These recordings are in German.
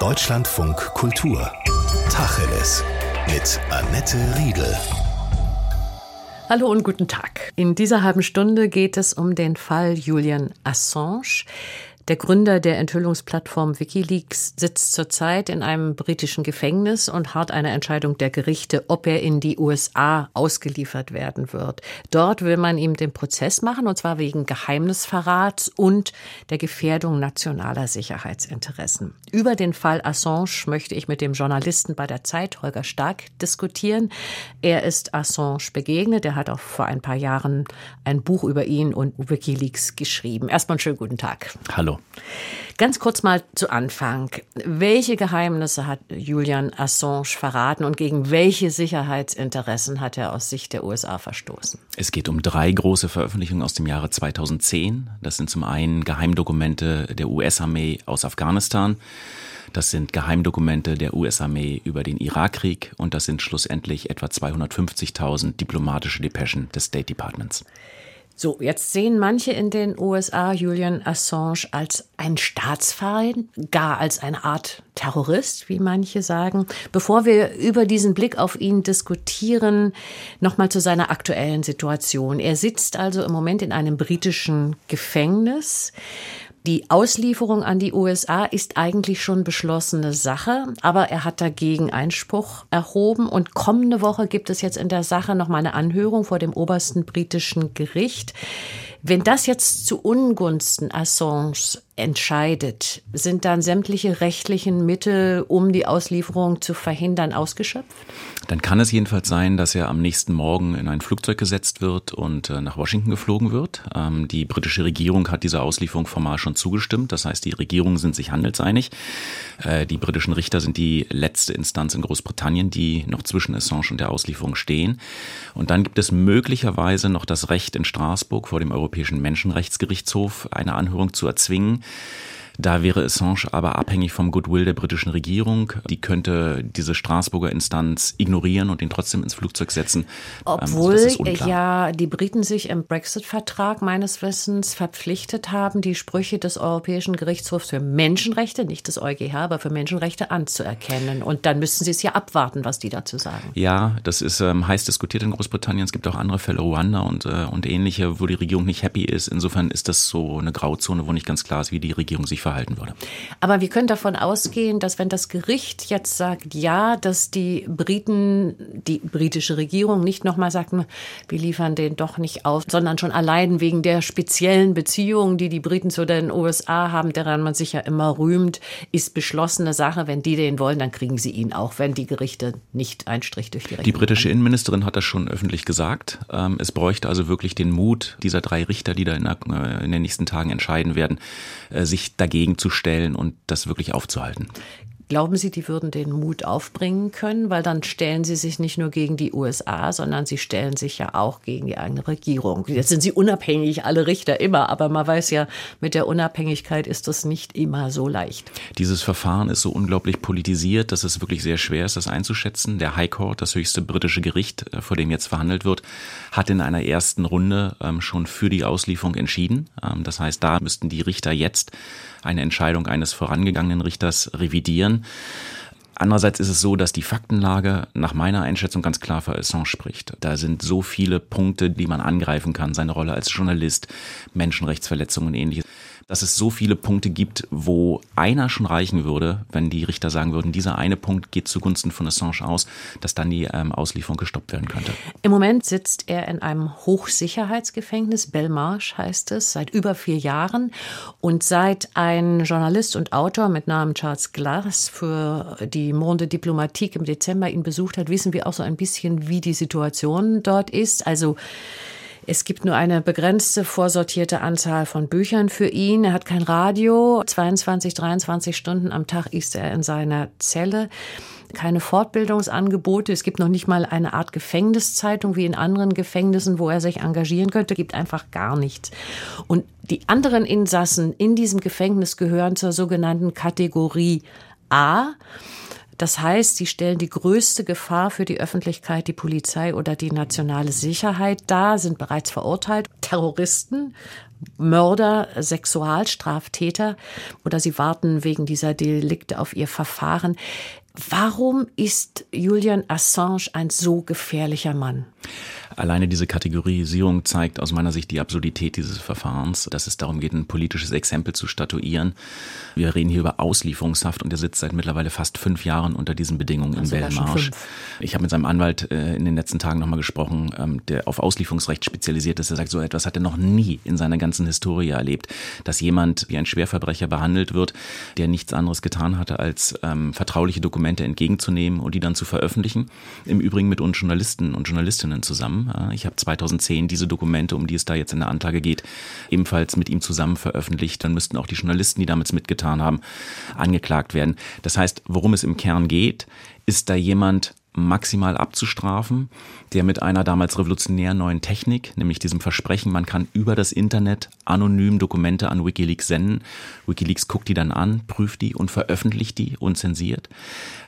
Deutschlandfunk Kultur. Tacheles. Mit Annette Riedel. Hallo und guten Tag. In dieser halben Stunde geht es um den Fall Julian Assange. Der Gründer der Enthüllungsplattform Wikileaks sitzt zurzeit in einem britischen Gefängnis und hart eine Entscheidung der Gerichte, ob er in die USA ausgeliefert werden wird. Dort will man ihm den Prozess machen, und zwar wegen Geheimnisverrats und der Gefährdung nationaler Sicherheitsinteressen. Über den Fall Assange möchte ich mit dem Journalisten bei der Zeit, Holger Stark, diskutieren. Er ist Assange begegnet. Er hat auch vor ein paar Jahren ein Buch über ihn und Wikileaks geschrieben. Erstmal einen schönen guten Tag. Hallo. Ganz kurz mal zu Anfang. Welche Geheimnisse hat Julian Assange verraten und gegen welche Sicherheitsinteressen hat er aus Sicht der USA verstoßen? Es geht um drei große Veröffentlichungen aus dem Jahre 2010. Das sind zum einen Geheimdokumente der US-Armee aus Afghanistan. Das sind Geheimdokumente der US-Armee über den Irakkrieg und das sind schlussendlich etwa 250.000 diplomatische Depeschen des State Departments. So, jetzt sehen manche in den USA Julian Assange als ein Staatsfeind, gar als eine Art Terrorist, wie manche sagen. Bevor wir über diesen Blick auf ihn diskutieren, nochmal zu seiner aktuellen Situation. Er sitzt also im Moment in einem britischen Gefängnis. Die Auslieferung an die USA ist eigentlich schon beschlossene Sache, aber er hat dagegen Einspruch erhoben und kommende Woche gibt es jetzt in der Sache noch mal eine Anhörung vor dem obersten britischen Gericht. Wenn das jetzt zu Ungunsten Assange entscheidet, sind dann sämtliche rechtlichen Mittel, um die Auslieferung zu verhindern, ausgeschöpft? Dann kann es jedenfalls sein, dass er am nächsten Morgen in ein Flugzeug gesetzt wird und äh, nach Washington geflogen wird. Ähm, die britische Regierung hat dieser Auslieferung formal schon zugestimmt. Das heißt, die Regierungen sind sich handelseinig. Äh, die britischen Richter sind die letzte Instanz in Großbritannien, die noch zwischen Assange und der Auslieferung stehen. Und dann gibt es möglicherweise noch das Recht in Straßburg vor dem Europäischen Menschenrechtsgerichtshof eine Anhörung zu erzwingen. Da wäre Assange aber abhängig vom Goodwill der britischen Regierung. Die könnte diese Straßburger Instanz ignorieren und ihn trotzdem ins Flugzeug setzen. Ähm, Obwohl also ja die Briten sich im Brexit-Vertrag meines Wissens verpflichtet haben, die Sprüche des Europäischen Gerichtshofs für Menschenrechte, nicht des EuGH, aber für Menschenrechte anzuerkennen. Und dann müssten sie es ja abwarten, was die dazu sagen. Ja, das ist ähm, heiß diskutiert in Großbritannien. Es gibt auch andere Fälle, Ruanda und, äh, und ähnliche, wo die Regierung nicht happy ist. Insofern ist das so eine Grauzone, wo nicht ganz klar ist, wie die Regierung sich verhalten würde. Aber wir können davon ausgehen, dass wenn das Gericht jetzt sagt, ja, dass die Briten, die britische Regierung nicht nochmal sagt, wir liefern den doch nicht auf, sondern schon allein wegen der speziellen Beziehungen, die die Briten zu den USA haben, daran man sich ja immer rühmt, ist beschlossene Sache. Wenn die den wollen, dann kriegen sie ihn auch, wenn die Gerichte nicht einen Strich durch die Rechnung Die britische Innenministerin hat das schon öffentlich gesagt. Ähm, es bräuchte also wirklich den Mut dieser drei Richter, die da in, äh, in den nächsten Tagen entscheiden werden, äh, sich dagegen zu stellen und das wirklich aufzuhalten. Glauben Sie, die würden den Mut aufbringen können? Weil dann stellen sie sich nicht nur gegen die USA, sondern sie stellen sich ja auch gegen die eigene Regierung. Jetzt sind sie unabhängig, alle Richter immer, aber man weiß ja, mit der Unabhängigkeit ist das nicht immer so leicht. Dieses Verfahren ist so unglaublich politisiert, dass es wirklich sehr schwer ist, das einzuschätzen. Der High Court, das höchste britische Gericht, äh, vor dem jetzt verhandelt wird, hat in einer ersten Runde ähm, schon für die Auslieferung entschieden. Ähm, das heißt, da müssten die Richter jetzt eine Entscheidung eines vorangegangenen Richters revidieren. Andererseits ist es so, dass die Faktenlage nach meiner Einschätzung ganz klar für Assange spricht. Da sind so viele Punkte, die man angreifen kann. Seine Rolle als Journalist, Menschenrechtsverletzungen und ähnliches dass es so viele Punkte gibt, wo einer schon reichen würde, wenn die Richter sagen würden, dieser eine Punkt geht zugunsten von Assange aus, dass dann die ähm, Auslieferung gestoppt werden könnte. Im Moment sitzt er in einem Hochsicherheitsgefängnis, Belmarsh heißt es, seit über vier Jahren. Und seit ein Journalist und Autor mit Namen Charles Glass für die Monde Diplomatique im Dezember ihn besucht hat, wissen wir auch so ein bisschen, wie die Situation dort ist. Also es gibt nur eine begrenzte vorsortierte Anzahl von Büchern für ihn. Er hat kein Radio. 22, 23 Stunden am Tag ist er in seiner Zelle keine Fortbildungsangebote. Es gibt noch nicht mal eine Art Gefängniszeitung wie in anderen Gefängnissen, wo er sich engagieren könnte. Gibt einfach gar nichts. Und die anderen Insassen in diesem Gefängnis gehören zur sogenannten Kategorie A. Das heißt, sie stellen die größte Gefahr für die Öffentlichkeit, die Polizei oder die nationale Sicherheit dar, sind bereits verurteilt. Terroristen Mörder, Sexualstraftäter oder sie warten wegen dieser Delikte auf ihr Verfahren. Warum ist Julian Assange ein so gefährlicher Mann? Alleine diese Kategorisierung zeigt aus meiner Sicht die Absurdität dieses Verfahrens, dass es darum geht, ein politisches Exempel zu statuieren. Wir reden hier über Auslieferungshaft und er sitzt seit mittlerweile fast fünf Jahren unter diesen Bedingungen also in Belmarsh. Ich habe mit seinem Anwalt äh, in den letzten Tagen nochmal gesprochen, ähm, der auf Auslieferungsrecht spezialisiert ist. Er sagt, so etwas hat er noch nie in seiner ganzen Historie erlebt, dass jemand wie ein Schwerverbrecher behandelt wird, der nichts anderes getan hatte, als ähm, vertrauliche Dokumente entgegenzunehmen und die dann zu veröffentlichen. Im Übrigen mit uns Journalisten und Journalistinnen zusammen. Ich habe 2010 diese Dokumente, um die es da jetzt in der Anklage geht, ebenfalls mit ihm zusammen veröffentlicht. Dann müssten auch die Journalisten, die damals mitgetan haben, angeklagt werden. Das heißt, worum es im Kern geht, ist da jemand maximal abzustrafen, der mit einer damals revolutionären neuen Technik, nämlich diesem Versprechen, man kann über das Internet anonym Dokumente an Wikileaks senden. Wikileaks guckt die dann an, prüft die und veröffentlicht die unzensiert.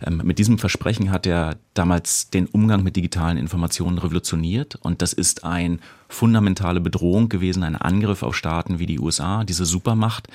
Ähm, mit diesem Versprechen hat er damals den Umgang mit digitalen Informationen revolutioniert und das ist ein fundamentale Bedrohung gewesen, ein Angriff auf Staaten wie die USA, diese Supermacht,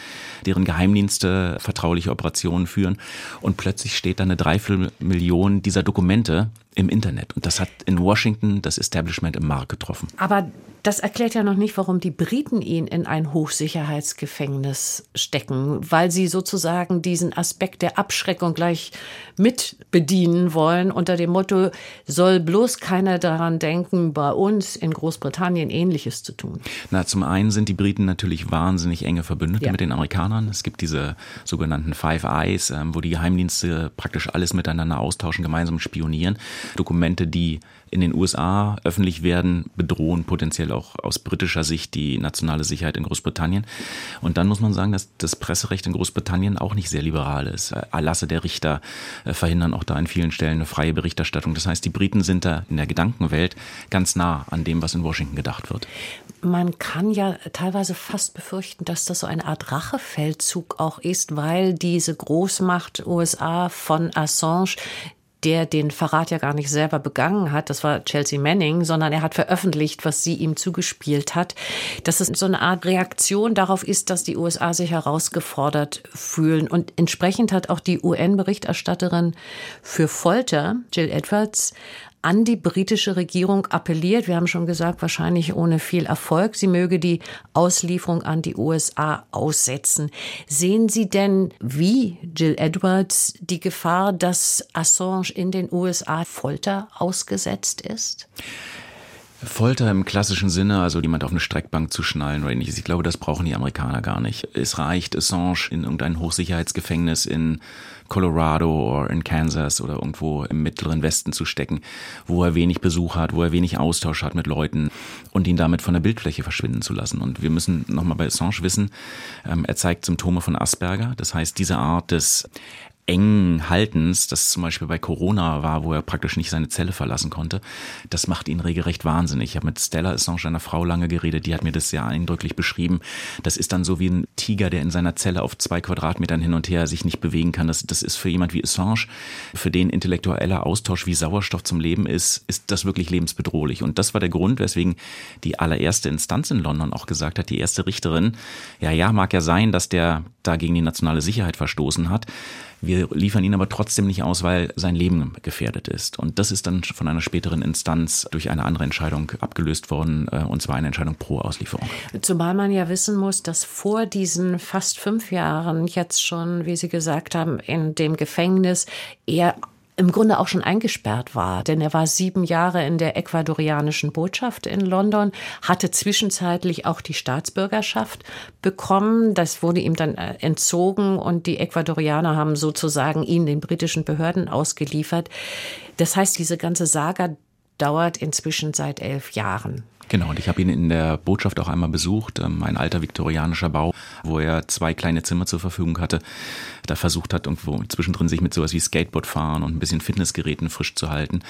deren Geheimdienste vertrauliche Operationen führen. Und plötzlich steht da eine Dreiviertelmillion dieser Dokumente im Internet. Und das hat in Washington das Establishment im Markt getroffen. Aber das erklärt ja noch nicht, warum die Briten ihn in ein Hochsicherheitsgefängnis stecken, weil sie sozusagen diesen Aspekt der Abschreckung gleich mit bedienen wollen unter dem Motto, soll bloß keiner daran denken, bei uns in Großbritannien Ähnliches zu tun. Na, zum einen sind die Briten natürlich wahnsinnig enge Verbündete ja. mit den Amerikanern. Es gibt diese sogenannten Five Eyes, ähm, wo die Geheimdienste praktisch alles miteinander austauschen, gemeinsam spionieren. Dokumente, die in den USA öffentlich werden, bedrohen potenziell auch aus britischer Sicht die nationale Sicherheit in Großbritannien. Und dann muss man sagen, dass das Presserecht in Großbritannien auch nicht sehr liberal ist. Erlasse der Richter äh, verhindern auch da an vielen Stellen eine freie Berichterstattung. Das heißt, die Briten sind da in der Gedankenwelt ganz nah an dem, was in Washington gedacht wird. Man kann ja teilweise fast befürchten, dass das so eine Art Rachefeldzug auch ist, weil diese Großmacht USA von Assange der den Verrat ja gar nicht selber begangen hat, das war Chelsea Manning, sondern er hat veröffentlicht, was sie ihm zugespielt hat, dass es so eine Art Reaktion darauf ist, dass die USA sich herausgefordert fühlen. Und entsprechend hat auch die UN-Berichterstatterin für Folter, Jill Edwards, an die britische Regierung appelliert. Wir haben schon gesagt, wahrscheinlich ohne viel Erfolg. Sie möge die Auslieferung an die USA aussetzen. Sehen Sie denn, wie Jill Edwards, die Gefahr, dass Assange in den USA Folter ausgesetzt ist? Folter im klassischen Sinne, also jemand auf eine Streckbank zu schnallen oder ähnliches, ich glaube, das brauchen die Amerikaner gar nicht. Es reicht, Assange in irgendein Hochsicherheitsgefängnis in Colorado oder in Kansas oder irgendwo im mittleren Westen zu stecken, wo er wenig Besuch hat, wo er wenig Austausch hat mit Leuten und ihn damit von der Bildfläche verschwinden zu lassen. Und wir müssen nochmal bei Assange wissen, ähm, er zeigt Symptome von Asperger. Das heißt, diese Art des engen Haltens, das zum Beispiel bei Corona war, wo er praktisch nicht seine Zelle verlassen konnte, das macht ihn regelrecht wahnsinnig. Ich habe mit Stella Assange, einer Frau, lange geredet, die hat mir das sehr eindrücklich beschrieben. Das ist dann so wie ein Tiger, der in seiner Zelle auf zwei Quadratmetern hin und her sich nicht bewegen kann. Das, das ist für jemand wie Assange, für den intellektueller Austausch wie Sauerstoff zum Leben ist, ist das wirklich lebensbedrohlich. Und das war der Grund, weswegen die allererste Instanz in London auch gesagt hat, die erste Richterin, ja, ja, mag ja sein, dass der da gegen die nationale Sicherheit verstoßen hat. Wir liefern ihn aber trotzdem nicht aus, weil sein Leben gefährdet ist. Und das ist dann von einer späteren Instanz durch eine andere Entscheidung abgelöst worden, äh, und zwar eine Entscheidung pro Auslieferung. Zumal man ja wissen muss, dass vor diesen fast fünf Jahren jetzt schon, wie Sie gesagt haben, in dem Gefängnis er im Grunde auch schon eingesperrt war. Denn er war sieben Jahre in der ecuadorianischen Botschaft in London, hatte zwischenzeitlich auch die Staatsbürgerschaft bekommen. Das wurde ihm dann äh, entzogen und die Ecuadorianer haben sozusagen ihn den britischen Behörden ausgeliefert. Das heißt, diese ganze Saga dauert inzwischen seit elf Jahren. Genau, und ich habe ihn in der Botschaft auch einmal besucht, ähm, ein alter viktorianischer Bau, wo er zwei kleine Zimmer zur Verfügung hatte. Da versucht hat, irgendwo zwischendrin sich mit sowas wie Skateboard fahren und ein bisschen Fitnessgeräten frisch zu halten.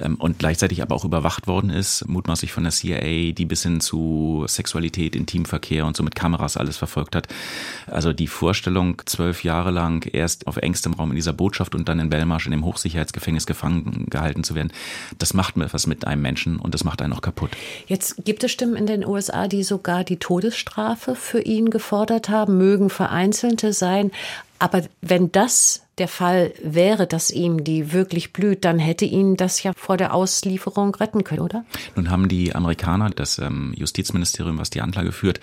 Ähm, und gleichzeitig aber auch überwacht worden ist, mutmaßlich von der CIA, die bis hin zu Sexualität, Intimverkehr und so mit Kameras alles verfolgt hat. Also die Vorstellung, zwölf Jahre lang erst auf engstem Raum in dieser Botschaft und dann in Belmarsh in dem Hochsicherheitsgefängnis gefangen gehalten zu werden, das macht mir was mit einem Menschen und das macht einen auch kaputt. Jetzt Jetzt gibt es Stimmen in den USA, die sogar die Todesstrafe für ihn gefordert haben, mögen vereinzelte sein. Aber wenn das der Fall wäre, dass ihm die wirklich blüht, dann hätte ihn das ja vor der Auslieferung retten können, oder? Nun haben die Amerikaner, das ähm, Justizministerium, was die Anklage führt,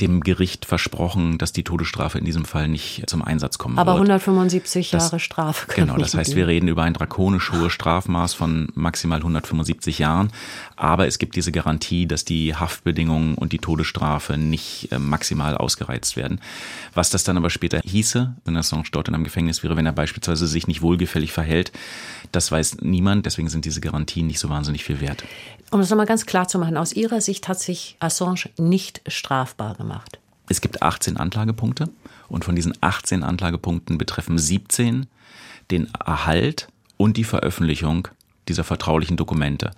dem Gericht versprochen, dass die Todesstrafe in diesem Fall nicht zum Einsatz kommen Aber wird. 175 das, Jahre Strafe. Genau, das heißt, wir reden über ein drakonisch hohes Strafmaß von maximal 175 Jahren. Aber es gibt diese Garantie, dass die Haftbedingungen und die Todesstrafe nicht äh, maximal ausgereizt werden. Was das dann aber später hieße, wenn Assange dort in einem Gefängnis wäre, wenn er beispielsweise sich nicht wohlgefällig verhält, das weiß niemand. Deswegen sind diese Garantien nicht so wahnsinnig viel wert. Um das nochmal ganz klar zu machen, aus Ihrer Sicht hat sich Assange nicht strafbar gemacht. Es gibt 18 Anklagepunkte und von diesen 18 Anklagepunkten betreffen 17 den Erhalt und die Veröffentlichung dieser vertraulichen Dokumente.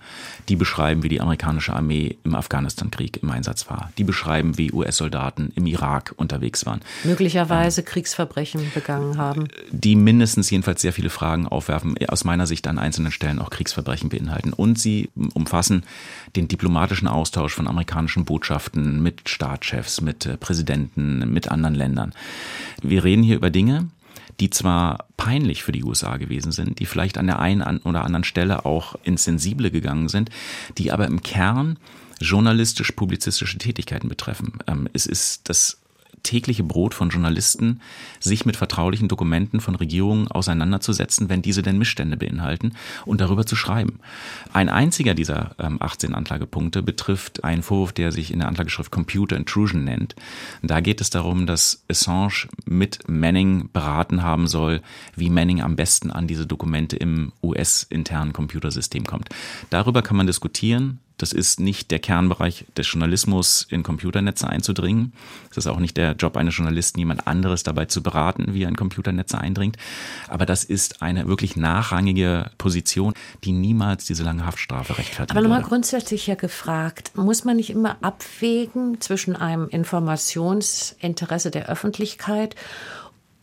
Die beschreiben, wie die amerikanische Armee im Afghanistan-Krieg im Einsatz war. Die beschreiben, wie US-Soldaten im Irak unterwegs waren. Möglicherweise ähm, Kriegsverbrechen begangen haben. Die mindestens jedenfalls sehr viele Fragen aufwerfen, aus meiner Sicht an einzelnen Stellen auch Kriegsverbrechen beinhalten. Und sie umfassen den diplomatischen Austausch von amerikanischen Botschaften mit Staatschefs, mit äh, Präsidenten, mit anderen Ländern. Wir reden hier über Dinge, die zwar peinlich für die USA gewesen sind, die vielleicht an der einen oder anderen Stelle auch ins Sensible gegangen sind, die aber im Kern journalistisch-publizistische Tätigkeiten betreffen. Ähm, es ist das tägliche Brot von Journalisten, sich mit vertraulichen Dokumenten von Regierungen auseinanderzusetzen, wenn diese denn Missstände beinhalten und darüber zu schreiben. Ein einziger dieser ähm, 18 Anklagepunkte betrifft einen Vorwurf, der sich in der Anklageschrift Computer Intrusion nennt. Da geht es darum, dass Assange mit Manning beraten haben soll, wie Manning am besten an diese Dokumente im US-internen Computersystem kommt. Darüber kann man diskutieren. Das ist nicht der Kernbereich des Journalismus, in Computernetze einzudringen. Es ist auch nicht der Job eines Journalisten, jemand anderes dabei zu beraten, wie er in Computernetze eindringt. Aber das ist eine wirklich nachrangige Position, die niemals diese lange Haftstrafe rechtfertigt. Aber nochmal grundsätzlich ja gefragt, muss man nicht immer abwägen zwischen einem Informationsinteresse der Öffentlichkeit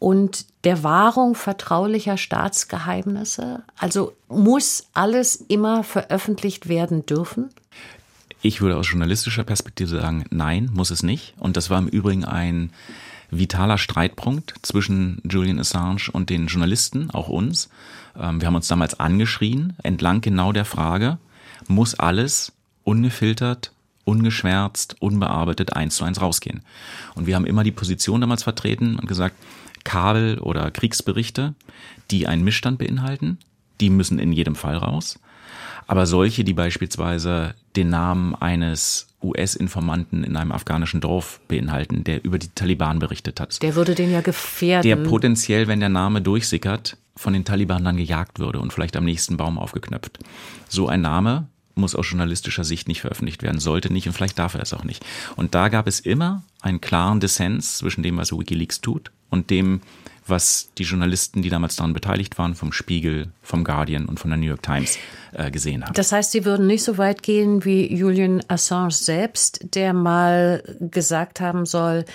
und der Wahrung vertraulicher Staatsgeheimnisse? Also muss alles immer veröffentlicht werden dürfen? Ich würde aus journalistischer Perspektive sagen, nein, muss es nicht. Und das war im Übrigen ein vitaler Streitpunkt zwischen Julian Assange und den Journalisten, auch uns. Ähm, wir haben uns damals angeschrien, entlang genau der Frage, muss alles ungefiltert, ungeschwärzt, unbearbeitet eins zu eins rausgehen? Und wir haben immer die Position damals vertreten und gesagt, Kabel- oder Kriegsberichte, die einen Missstand beinhalten, die müssen in jedem Fall raus. Aber solche, die beispielsweise den Namen eines US-Informanten in einem afghanischen Dorf beinhalten, der über die Taliban berichtet hat. Der würde den ja gefährden. Der potenziell, wenn der Name durchsickert, von den Taliban dann gejagt würde und vielleicht am nächsten Baum aufgeknöpft. So ein Name muss aus journalistischer Sicht nicht veröffentlicht werden, sollte nicht und vielleicht darf er es auch nicht. Und da gab es immer einen klaren Dissens zwischen dem, was Wikileaks tut und dem, was die Journalisten, die damals daran beteiligt waren, vom Spiegel, vom Guardian und von der New York Times äh, gesehen haben. Das heißt, Sie würden nicht so weit gehen wie Julian Assange selbst, der mal gesagt haben soll,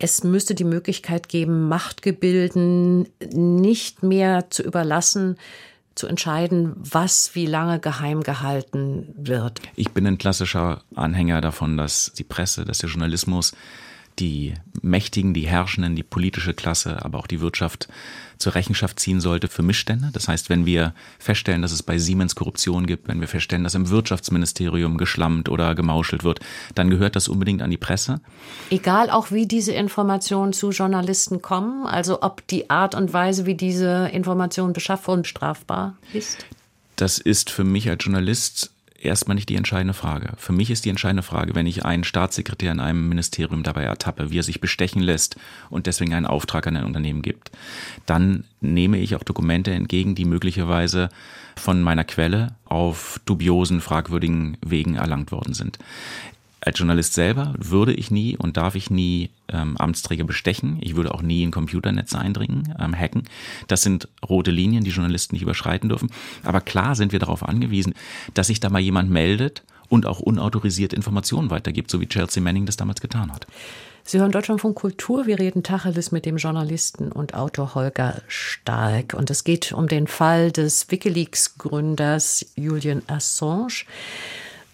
es müsste die Möglichkeit geben, Machtgebilden nicht mehr zu überlassen, zu entscheiden, was wie lange geheim gehalten wird. Ich bin ein klassischer Anhänger davon, dass die Presse, dass der Journalismus die Mächtigen, die Herrschenden, die politische Klasse, aber auch die Wirtschaft zur Rechenschaft ziehen sollte für Missstände. Das heißt, wenn wir feststellen, dass es bei Siemens Korruption gibt, wenn wir feststellen, dass im Wirtschaftsministerium geschlammt oder gemauschelt wird, dann gehört das unbedingt an die Presse. Egal auch, wie diese Informationen zu Journalisten kommen, also ob die Art und Weise, wie diese Informationen beschafft wurden, strafbar ist? Das ist für mich als Journalist erstmal nicht die entscheidende Frage. Für mich ist die entscheidende Frage, wenn ich einen Staatssekretär in einem Ministerium dabei ertappe, wie er sich bestechen lässt und deswegen einen Auftrag an ein Unternehmen gibt, dann nehme ich auch Dokumente entgegen, die möglicherweise von meiner Quelle auf dubiosen, fragwürdigen Wegen erlangt worden sind. Als Journalist selber würde ich nie und darf ich nie ähm, Amtsträger bestechen. Ich würde auch nie in Computernetze eindringen, ähm, hacken. Das sind rote Linien, die Journalisten nicht überschreiten dürfen. Aber klar sind wir darauf angewiesen, dass sich da mal jemand meldet und auch unautorisiert Informationen weitergibt, so wie Chelsea Manning das damals getan hat. Sie hören Deutschland von Kultur. Wir reden Tacheles mit dem Journalisten und Autor Holger Stark. Und es geht um den Fall des Wikileaks-Gründers Julian Assange.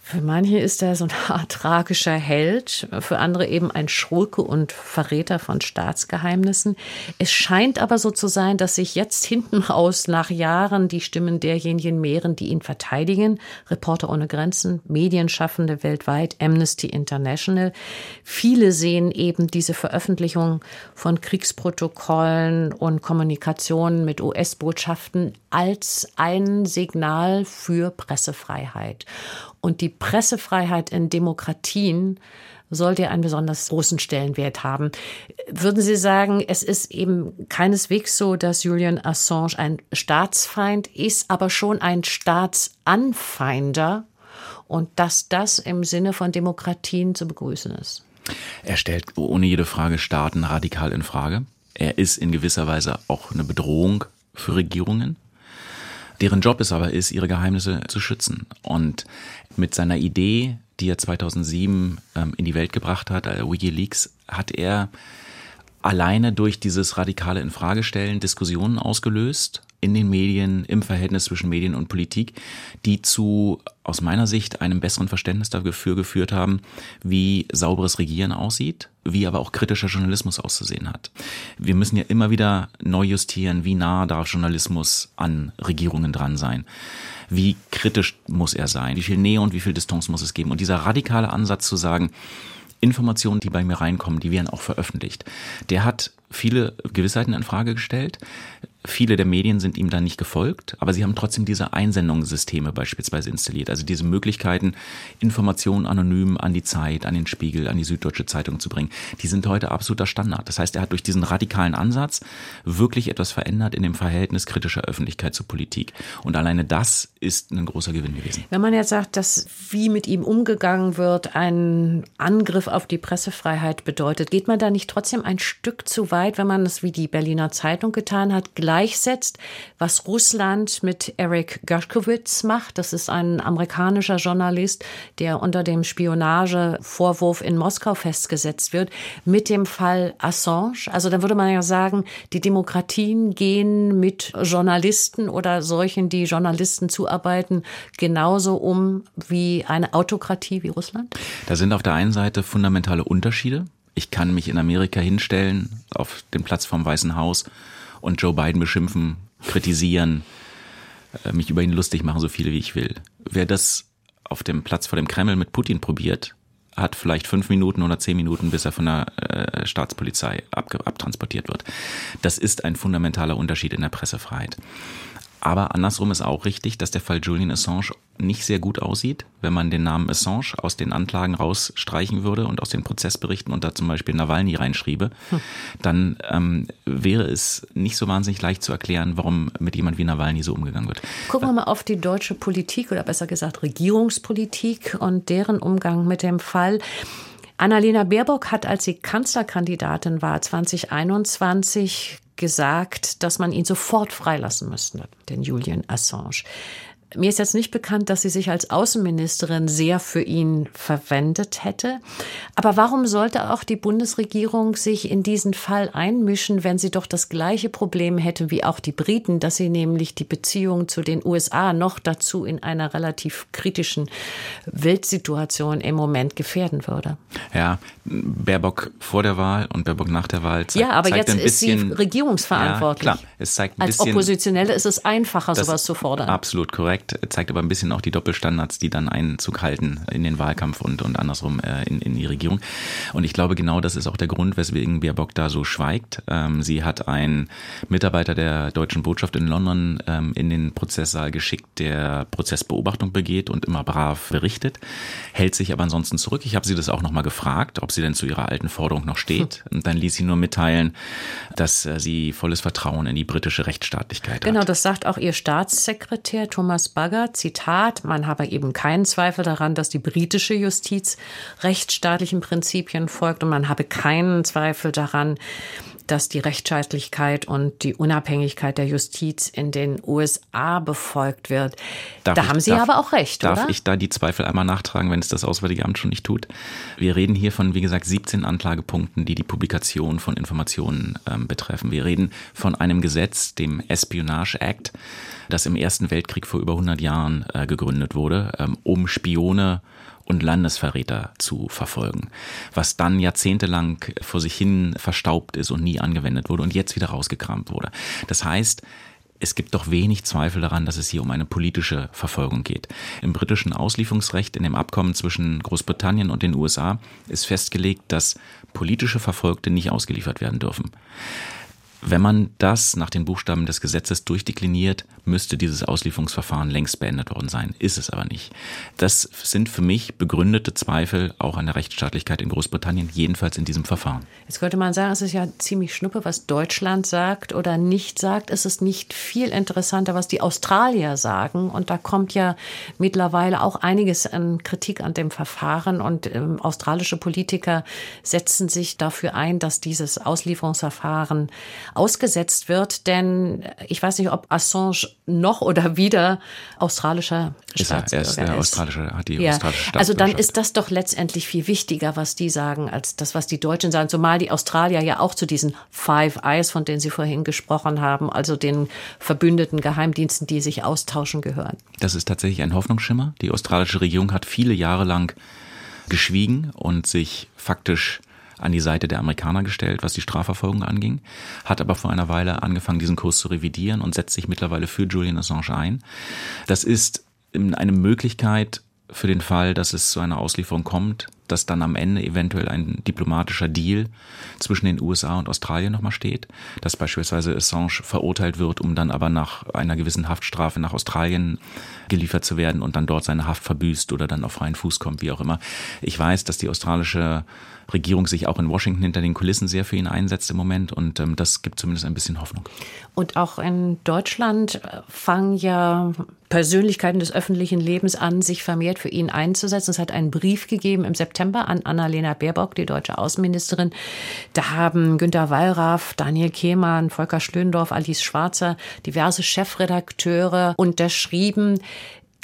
Für manche ist er so eine Art tragischer Held, für andere eben ein Schurke und Verräter von Staatsgeheimnissen. Es scheint aber so zu sein, dass sich jetzt hinten raus nach Jahren die Stimmen derjenigen mehren, die ihn verteidigen. Reporter ohne Grenzen, Medienschaffende weltweit, Amnesty International. Viele sehen eben diese Veröffentlichung von Kriegsprotokollen und Kommunikationen mit US-Botschaften als ein Signal für Pressefreiheit. Und die Pressefreiheit in Demokratien sollte einen besonders großen Stellenwert haben. Würden Sie sagen, es ist eben keineswegs so, dass Julian Assange ein Staatsfeind ist, aber schon ein Staatsanfeinder und dass das im Sinne von Demokratien zu begrüßen ist? Er stellt ohne jede Frage Staaten radikal in Frage. Er ist in gewisser Weise auch eine Bedrohung für Regierungen deren Job es aber ist, ihre Geheimnisse zu schützen. Und mit seiner Idee, die er 2007 ähm, in die Welt gebracht hat, äh, WikiLeaks, hat er alleine durch dieses radikale Infragestellen Diskussionen ausgelöst in den Medien, im Verhältnis zwischen Medien und Politik, die zu, aus meiner Sicht, einem besseren Verständnis dafür geführt haben, wie sauberes Regieren aussieht, wie aber auch kritischer Journalismus auszusehen hat. Wir müssen ja immer wieder neu justieren, wie nah darf Journalismus an Regierungen dran sein. Wie kritisch muss er sein? Wie viel Nähe und wie viel Distanz muss es geben? Und dieser radikale Ansatz zu sagen, Informationen, die bei mir reinkommen, die werden auch veröffentlicht. Der hat viele Gewissheiten in Frage gestellt. Viele der Medien sind ihm da nicht gefolgt, aber sie haben trotzdem diese Einsendungssysteme beispielsweise installiert. Also diese Möglichkeiten, Informationen anonym an die Zeit, an den Spiegel, an die Süddeutsche Zeitung zu bringen, die sind heute absoluter Standard. Das heißt, er hat durch diesen radikalen Ansatz wirklich etwas verändert in dem Verhältnis kritischer Öffentlichkeit zur Politik. Und alleine das ist ein großer Gewinn gewesen. Wenn man jetzt sagt, dass wie mit ihm umgegangen wird, ein Angriff auf die Pressefreiheit bedeutet, geht man da nicht trotzdem ein Stück zu weit, wenn man es wie die Berliner Zeitung getan hat, gleichsetzt, was Russland mit Eric Gershkovich macht. Das ist ein amerikanischer Journalist, der unter dem Spionagevorwurf in Moskau festgesetzt wird, mit dem Fall Assange. Also dann würde man ja sagen, die Demokratien gehen mit Journalisten oder solchen, die Journalisten zuarbeiten, genauso um wie eine Autokratie wie Russland? Da sind auf der einen Seite fundamentale Unterschiede. Ich kann mich in Amerika hinstellen, auf dem Platz vom Weißen Haus und Joe Biden beschimpfen, kritisieren, äh, mich über ihn lustig machen, so viele wie ich will. Wer das auf dem Platz vor dem Kreml mit Putin probiert, hat vielleicht fünf Minuten oder zehn Minuten, bis er von der äh, Staatspolizei abtransportiert wird. Das ist ein fundamentaler Unterschied in der Pressefreiheit. Aber andersrum ist auch richtig, dass der Fall Julian Assange nicht sehr gut aussieht, wenn man den Namen Assange aus den Anklagen rausstreichen würde und aus den Prozessberichten und da zum Beispiel Nawalny reinschriebe, hm. dann ähm, wäre es nicht so wahnsinnig leicht zu erklären, warum mit jemand wie Nawalny so umgegangen wird. Gucken wir mal auf die deutsche Politik oder besser gesagt Regierungspolitik und deren Umgang mit dem Fall. Annalena Baerbock hat, als sie Kanzlerkandidatin war, 2021 gesagt, dass man ihn sofort freilassen müsste, den Julian Assange. Mir ist jetzt nicht bekannt, dass sie sich als Außenministerin sehr für ihn verwendet hätte. Aber warum sollte auch die Bundesregierung sich in diesen Fall einmischen, wenn sie doch das gleiche Problem hätte wie auch die Briten, dass sie nämlich die Beziehung zu den USA noch dazu in einer relativ kritischen Weltsituation im Moment gefährden würde? Ja, Baerbock vor der Wahl und Baerbock nach der Wahl. Zeigt, ja, aber jetzt bisschen, ist sie regierungsverantwortlich. Ja, klar. Es zeigt Als bisschen, Oppositionelle ist es einfacher, sowas zu fordern. Absolut korrekt zeigt, zeigt aber ein bisschen auch die Doppelstandards, die dann Einzug halten in den Wahlkampf und, und andersrum äh, in, in die Regierung. Und ich glaube, genau das ist auch der Grund, weswegen Baerbock da so schweigt. Ähm, sie hat einen Mitarbeiter der deutschen Botschaft in London ähm, in den Prozesssaal geschickt, der Prozessbeobachtung begeht und immer brav berichtet, hält sich aber ansonsten zurück. Ich habe sie das auch nochmal gefragt, ob sie denn zu ihrer alten Forderung noch steht. Hm. Und dann ließ sie nur mitteilen, dass äh, sie volles Vertrauen in die britische Rechtsstaatlichkeit genau, hat. Genau, das sagt auch ihr Staatssekretär Thomas Bagger, Zitat, man habe eben keinen Zweifel daran, dass die britische Justiz rechtsstaatlichen Prinzipien folgt und man habe keinen Zweifel daran, dass die Rechtsstaatlichkeit und die Unabhängigkeit der Justiz in den USA befolgt wird. Darf da ich, haben Sie darf, aber auch recht, darf oder? Darf ich da die Zweifel einmal nachtragen, wenn es das Auswärtige Amt schon nicht tut? Wir reden hier von, wie gesagt, 17 Anklagepunkten, die die Publikation von Informationen ähm, betreffen. Wir reden von einem Gesetz, dem Espionage Act, das im Ersten Weltkrieg vor über 100 Jahren äh, gegründet wurde, ähm, um Spione und Landesverräter zu verfolgen, was dann jahrzehntelang vor sich hin verstaubt ist und nie angewendet wurde und jetzt wieder rausgekramt wurde. Das heißt, es gibt doch wenig Zweifel daran, dass es hier um eine politische Verfolgung geht. Im britischen Auslieferungsrecht, in dem Abkommen zwischen Großbritannien und den USA, ist festgelegt, dass politische Verfolgte nicht ausgeliefert werden dürfen. Wenn man das nach den Buchstaben des Gesetzes durchdekliniert, müsste dieses Auslieferungsverfahren längst beendet worden sein. Ist es aber nicht. Das sind für mich begründete Zweifel auch an der Rechtsstaatlichkeit in Großbritannien, jedenfalls in diesem Verfahren. Jetzt könnte man sagen, es ist ja ziemlich schnuppe, was Deutschland sagt oder nicht sagt. Es ist nicht viel interessanter, was die Australier sagen. Und da kommt ja mittlerweile auch einiges an Kritik an dem Verfahren. Und ähm, australische Politiker setzen sich dafür ein, dass dieses Auslieferungsverfahren ausgesetzt wird. Denn ich weiß nicht, ob Assange noch oder wieder australischer Staatsbürger ist. Er, er ist der australische, hat die ja. australische Also dann ist das doch letztendlich viel wichtiger, was die sagen, als das, was die Deutschen sagen. Zumal die Australier ja auch zu diesen Five Eyes, von denen Sie vorhin gesprochen haben, also den verbündeten Geheimdiensten, die sich austauschen gehören. Das ist tatsächlich ein Hoffnungsschimmer. Die australische Regierung hat viele Jahre lang geschwiegen und sich faktisch an die Seite der Amerikaner gestellt, was die Strafverfolgung anging, hat aber vor einer Weile angefangen, diesen Kurs zu revidieren und setzt sich mittlerweile für Julian Assange ein. Das ist eine Möglichkeit für den Fall, dass es zu einer Auslieferung kommt, dass dann am Ende eventuell ein diplomatischer Deal zwischen den USA und Australien nochmal steht, dass beispielsweise Assange verurteilt wird, um dann aber nach einer gewissen Haftstrafe nach Australien geliefert zu werden und dann dort seine Haft verbüßt oder dann auf freien Fuß kommt, wie auch immer. Ich weiß, dass die australische Regierung sich auch in Washington hinter den Kulissen sehr für ihn einsetzt im Moment und ähm, das gibt zumindest ein bisschen Hoffnung. Und auch in Deutschland äh, fangen ja Persönlichkeiten des öffentlichen Lebens an, sich vermehrt für ihn einzusetzen. Es hat einen Brief gegeben im September an Annalena Baerbock, die deutsche Außenministerin. Da haben Günter Wallraff, Daniel Kehmann, Volker Schlöndorff, Alice Schwarzer, diverse Chefredakteure unterschrieben,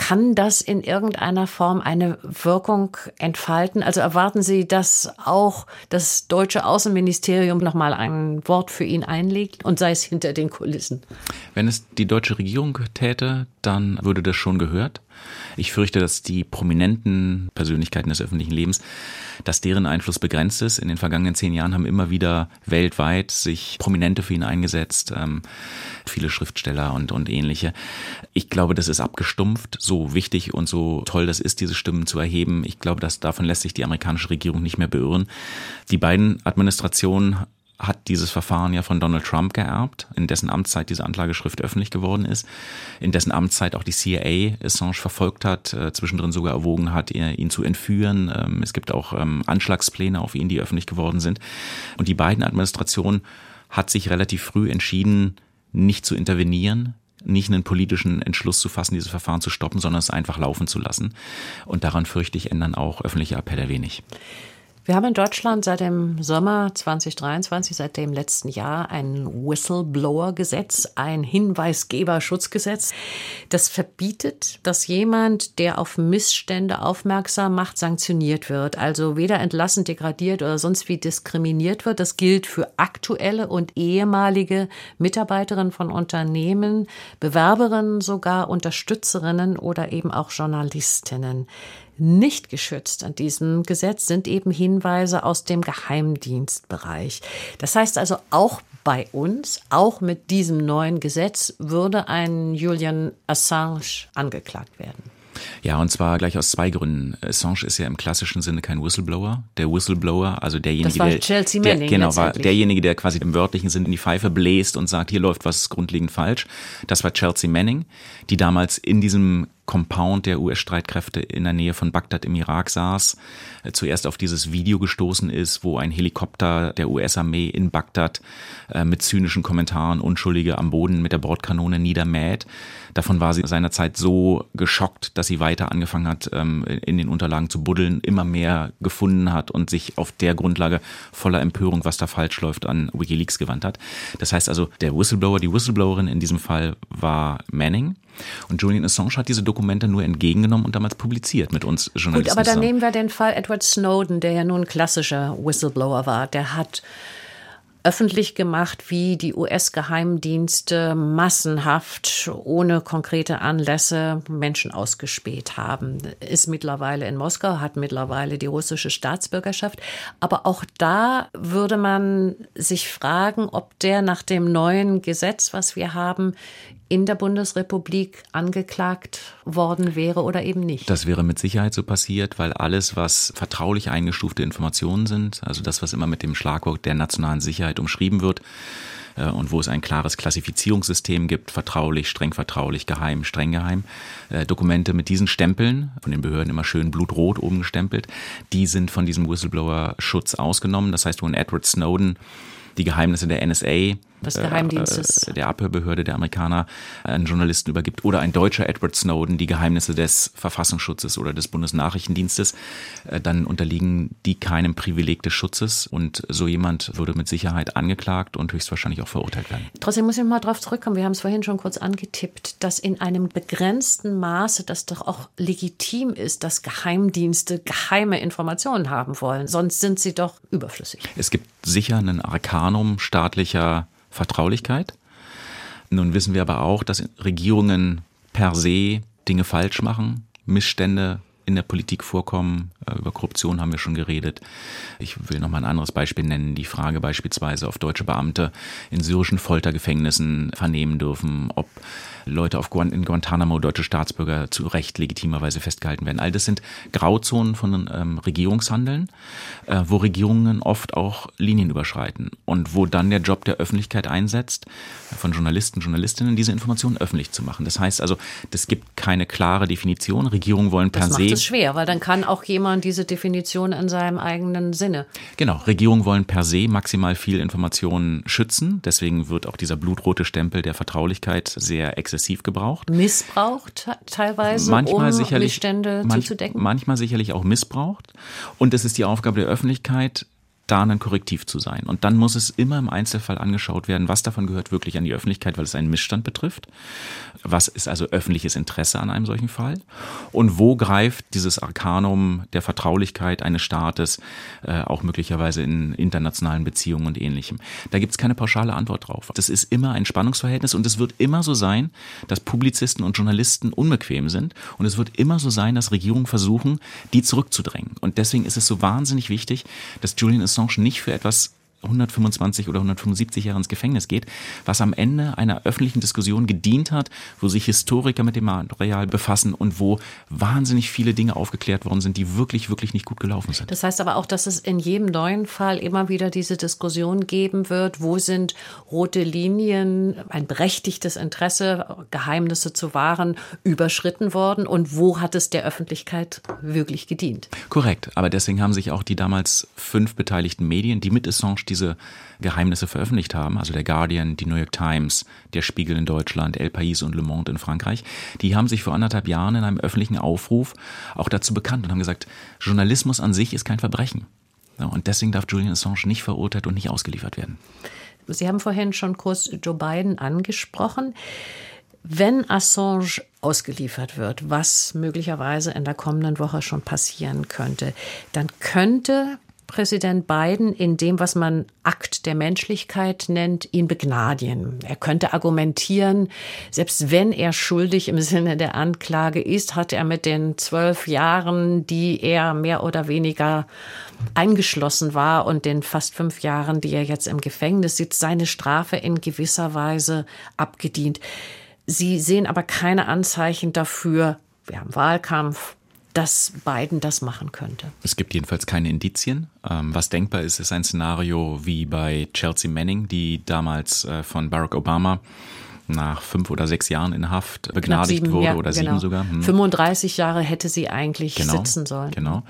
kann das in irgendeiner Form eine Wirkung entfalten? Also erwarten Sie, dass auch das deutsche Außenministerium nochmal ein Wort für ihn einlegt und sei es hinter den Kulissen? Wenn es die deutsche Regierung täte, dann würde das schon gehört. Ich fürchte, dass die prominenten Persönlichkeiten des öffentlichen Lebens, dass deren Einfluss begrenzt ist. In den vergangenen zehn Jahren haben immer wieder weltweit sich Prominente für ihn eingesetzt, ähm, viele Schriftsteller und, und ähnliche. Ich glaube, das ist abgestumpft. So wichtig und so toll das ist, diese Stimmen zu erheben. Ich glaube, dass davon lässt sich die amerikanische Regierung nicht mehr beirren. Die beiden Administrationen hat dieses Verfahren ja von Donald Trump geerbt, in dessen Amtszeit diese Anklageschrift öffentlich geworden ist, in dessen Amtszeit auch die CIA Assange verfolgt hat, äh, zwischendrin sogar erwogen hat, ihn zu entführen. Ähm, es gibt auch ähm, Anschlagspläne auf ihn, die öffentlich geworden sind. Und die beiden Administrationen hat sich relativ früh entschieden, nicht zu intervenieren, nicht einen politischen Entschluss zu fassen, dieses Verfahren zu stoppen, sondern es einfach laufen zu lassen. Und daran fürchte ich, ändern auch öffentliche Appelle wenig. Wir haben in Deutschland seit dem Sommer 2023, seit dem letzten Jahr, ein Whistleblower-Gesetz, ein Hinweisgeberschutzgesetz, das verbietet, dass jemand, der auf Missstände aufmerksam macht, sanktioniert wird. Also weder entlassen, degradiert oder sonst wie diskriminiert wird. Das gilt für aktuelle und ehemalige Mitarbeiterinnen von Unternehmen, Bewerberinnen sogar, Unterstützerinnen oder eben auch Journalistinnen. Nicht geschützt an diesem Gesetz sind eben Hinweise aus dem Geheimdienstbereich. Das heißt also auch bei uns, auch mit diesem neuen Gesetz, würde ein Julian Assange angeklagt werden. Ja, und zwar gleich aus zwei Gründen. Assange ist ja im klassischen Sinne kein Whistleblower. Der Whistleblower, also derjenige, der, Chelsea Manning, der, genau, war derjenige, der quasi im wörtlichen Sinne in die Pfeife bläst und sagt, hier läuft was grundlegend falsch. Das war Chelsea Manning, die damals in diesem Compound der US-Streitkräfte in der Nähe von Bagdad im Irak saß, äh, zuerst auf dieses Video gestoßen ist, wo ein Helikopter der US-Armee in Bagdad äh, mit zynischen Kommentaren Unschuldige am Boden mit der Bordkanone niedermäht. Davon war sie seinerzeit so geschockt, dass sie weiter angefangen hat, ähm, in den Unterlagen zu buddeln, immer mehr gefunden hat und sich auf der Grundlage voller Empörung, was da falsch läuft, an Wikileaks gewandt hat. Das heißt also, der Whistleblower, die Whistleblowerin in diesem Fall war Manning. Und Julian Assange hat diese Dokumente nur entgegengenommen und damals publiziert mit uns Journalisten. Gut, aber dann nehmen wir den Fall Edward Snowden, der ja nun ein klassischer Whistleblower war. Der hat öffentlich gemacht, wie die US-Geheimdienste massenhaft ohne konkrete Anlässe Menschen ausgespäht haben. Ist mittlerweile in Moskau, hat mittlerweile die russische Staatsbürgerschaft. Aber auch da würde man sich fragen, ob der nach dem neuen Gesetz, was wir haben, in der Bundesrepublik angeklagt worden wäre oder eben nicht. Das wäre mit Sicherheit so passiert, weil alles, was vertraulich eingestufte Informationen sind, also das, was immer mit dem Schlagwort der nationalen Sicherheit umschrieben wird, äh, und wo es ein klares Klassifizierungssystem gibt, vertraulich, streng vertraulich, geheim, streng geheim. Äh, Dokumente mit diesen Stempeln, von den Behörden immer schön blutrot oben gestempelt, die sind von diesem Whistleblower-Schutz ausgenommen. Das heißt, wo ein Edward Snowden die Geheimnisse der NSA des Geheimdienstes. Äh, der Abhörbehörde der Amerikaner einen Journalisten übergibt oder ein deutscher Edward Snowden die Geheimnisse des Verfassungsschutzes oder des Bundesnachrichtendienstes, äh, dann unterliegen die keinem Privileg des Schutzes und so jemand würde mit Sicherheit angeklagt und höchstwahrscheinlich auch verurteilt werden. Trotzdem muss ich mal darauf zurückkommen, wir haben es vorhin schon kurz angetippt, dass in einem begrenzten Maße das doch auch legitim ist, dass Geheimdienste geheime Informationen haben wollen, sonst sind sie doch überflüssig. Es gibt sicher ein Arkanum staatlicher Vertraulichkeit. Nun wissen wir aber auch, dass Regierungen per se Dinge falsch machen, Missstände in der Politik vorkommen. Äh, über Korruption haben wir schon geredet. Ich will noch mal ein anderes Beispiel nennen. Die Frage beispielsweise, ob deutsche Beamte in syrischen Foltergefängnissen vernehmen dürfen, ob Leute auf Guant in Guantanamo, deutsche Staatsbürger, zu Recht legitimerweise festgehalten werden. All das sind Grauzonen von ähm, Regierungshandeln, äh, wo Regierungen oft auch Linien überschreiten und wo dann der Job der Öffentlichkeit einsetzt, von Journalisten, Journalistinnen, diese Informationen öffentlich zu machen. Das heißt also, es gibt keine klare Definition. Regierungen wollen per se. Ist schwer, weil dann kann auch jemand diese Definition in seinem eigenen Sinne. Genau. Regierungen wollen per se maximal viel Informationen schützen. Deswegen wird auch dieser blutrote Stempel der Vertraulichkeit sehr exzessiv exzessiv gebraucht. Missbraucht teilweise, manchmal um sicherlich, Missstände manch, zuzudecken? Manchmal sicherlich auch missbraucht. Und es ist die Aufgabe der Öffentlichkeit, da ein Korrektiv zu sein. Und dann muss es immer im Einzelfall angeschaut werden, was davon gehört wirklich an die Öffentlichkeit, weil es einen Missstand betrifft. Was ist also öffentliches Interesse an einem solchen Fall? Und wo greift dieses Arkanum der Vertraulichkeit eines Staates äh, auch möglicherweise in internationalen Beziehungen und ähnlichem? Da gibt es keine pauschale Antwort drauf. Das ist immer ein Spannungsverhältnis und es wird immer so sein, dass Publizisten und Journalisten unbequem sind und es wird immer so sein, dass Regierungen versuchen, die zurückzudrängen. Und deswegen ist es so wahnsinnig wichtig, dass Julian Assange Assange nicht für etwas 125 oder 175 Jahre ins Gefängnis geht, was am Ende einer öffentlichen Diskussion gedient hat, wo sich Historiker mit dem Material befassen und wo wahnsinnig viele Dinge aufgeklärt worden sind, die wirklich, wirklich nicht gut gelaufen sind. Das heißt aber auch, dass es in jedem neuen Fall immer wieder diese Diskussion geben wird, wo sind rote Linien, ein berechtigtes Interesse, Geheimnisse zu wahren, überschritten worden und wo hat es der Öffentlichkeit wirklich gedient? Korrekt, aber deswegen haben sich auch die damals fünf beteiligten Medien, die mit Assange diese Geheimnisse veröffentlicht haben, also der Guardian, die New York Times, der Spiegel in Deutschland, El País und Le Monde in Frankreich, die haben sich vor anderthalb Jahren in einem öffentlichen Aufruf auch dazu bekannt und haben gesagt, Journalismus an sich ist kein Verbrechen. Und deswegen darf Julian Assange nicht verurteilt und nicht ausgeliefert werden. Sie haben vorhin schon kurz Joe Biden angesprochen. Wenn Assange ausgeliefert wird, was möglicherweise in der kommenden Woche schon passieren könnte, dann könnte Präsident Biden in dem, was man Akt der Menschlichkeit nennt, ihn begnadigen. Er könnte argumentieren, selbst wenn er schuldig im Sinne der Anklage ist, hat er mit den zwölf Jahren, die er mehr oder weniger eingeschlossen war und den fast fünf Jahren, die er jetzt im Gefängnis sitzt, seine Strafe in gewisser Weise abgedient. Sie sehen aber keine Anzeichen dafür, wir haben Wahlkampf, dass Biden das machen könnte. Es gibt jedenfalls keine Indizien. Ähm, was denkbar ist, ist ein Szenario wie bei Chelsea Manning, die damals äh, von Barack Obama nach fünf oder sechs Jahren in Haft begnadigt sieben, wurde ja, oder genau. sieben sogar. Hm. 35 Jahre hätte sie eigentlich genau, sitzen sollen. Genau.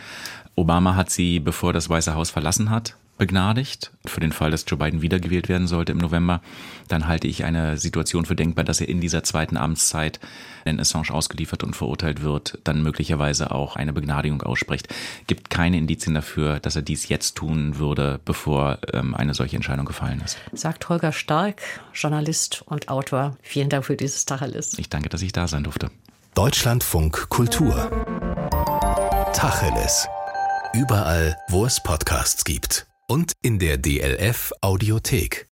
Obama hat sie, bevor das Weiße Haus verlassen hat, begnadigt. Für den Fall, dass Joe Biden wiedergewählt werden sollte im November, dann halte ich eine Situation für denkbar, dass er in dieser zweiten Amtszeit, wenn Assange ausgeliefert und verurteilt wird, dann möglicherweise auch eine Begnadigung ausspricht. Gibt keine Indizien dafür, dass er dies jetzt tun würde, bevor ähm, eine solche Entscheidung gefallen ist. Sagt Holger Stark, Journalist und Autor. Vielen Dank für dieses Tacheles. Ich danke, dass ich da sein durfte. Deutschlandfunk Kultur. Tacheles. Überall, wo es Podcasts gibt. Und in der DLF Audiothek.